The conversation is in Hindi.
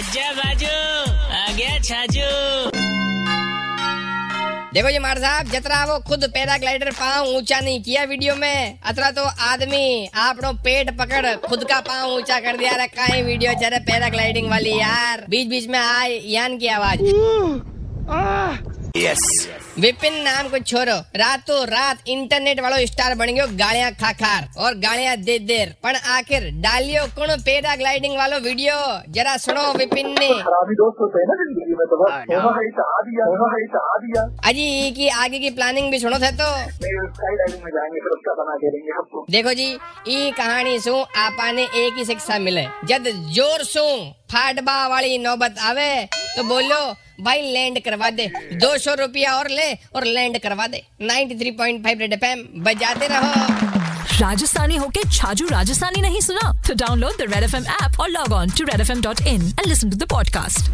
आजा बाजू आ गया छाजू। देखो जी मार साहब जतरा वो खुद पैराग्लाइडर पाँव ऊँचा नहीं किया वीडियो में अतरा तो आदमी आपनो पेट पकड़ खुद का पाँव ऊँचा कर दिया रखा कहीं वीडियो चले पैराग्लाइडिंग वाली यार। बीच बीच में आए यान की आवाज़। यस विपिन नाम को छोरो रातों रात इंटरनेट वालों स्टार बन गयो गालियाँ खा खार और गालियाँ दे देर। पण आखिर डालियो कौन पैराग्लाइडिंग वालो वीडियो जरा सुनो विपिन ने। ना तो है है। अजी की आगे की प्लानिंग भी सुनो थे तो। देखो जी ई कहानी सु आपाने एक ही शिक्षा मिले। जद ज़ोर सु फाडबा वाली नौबत आवे तो बोलो, भाई लैंड करवा दे। दो सौ रुपया और ले और लैंड करवा दे। 93.5 रेड एफएम बजाते रहो। राजस्थानी होके छाजू राजस्थानी नहीं सुना? तो download the Red F M app और log on to Red F M dot in and listen to the podcast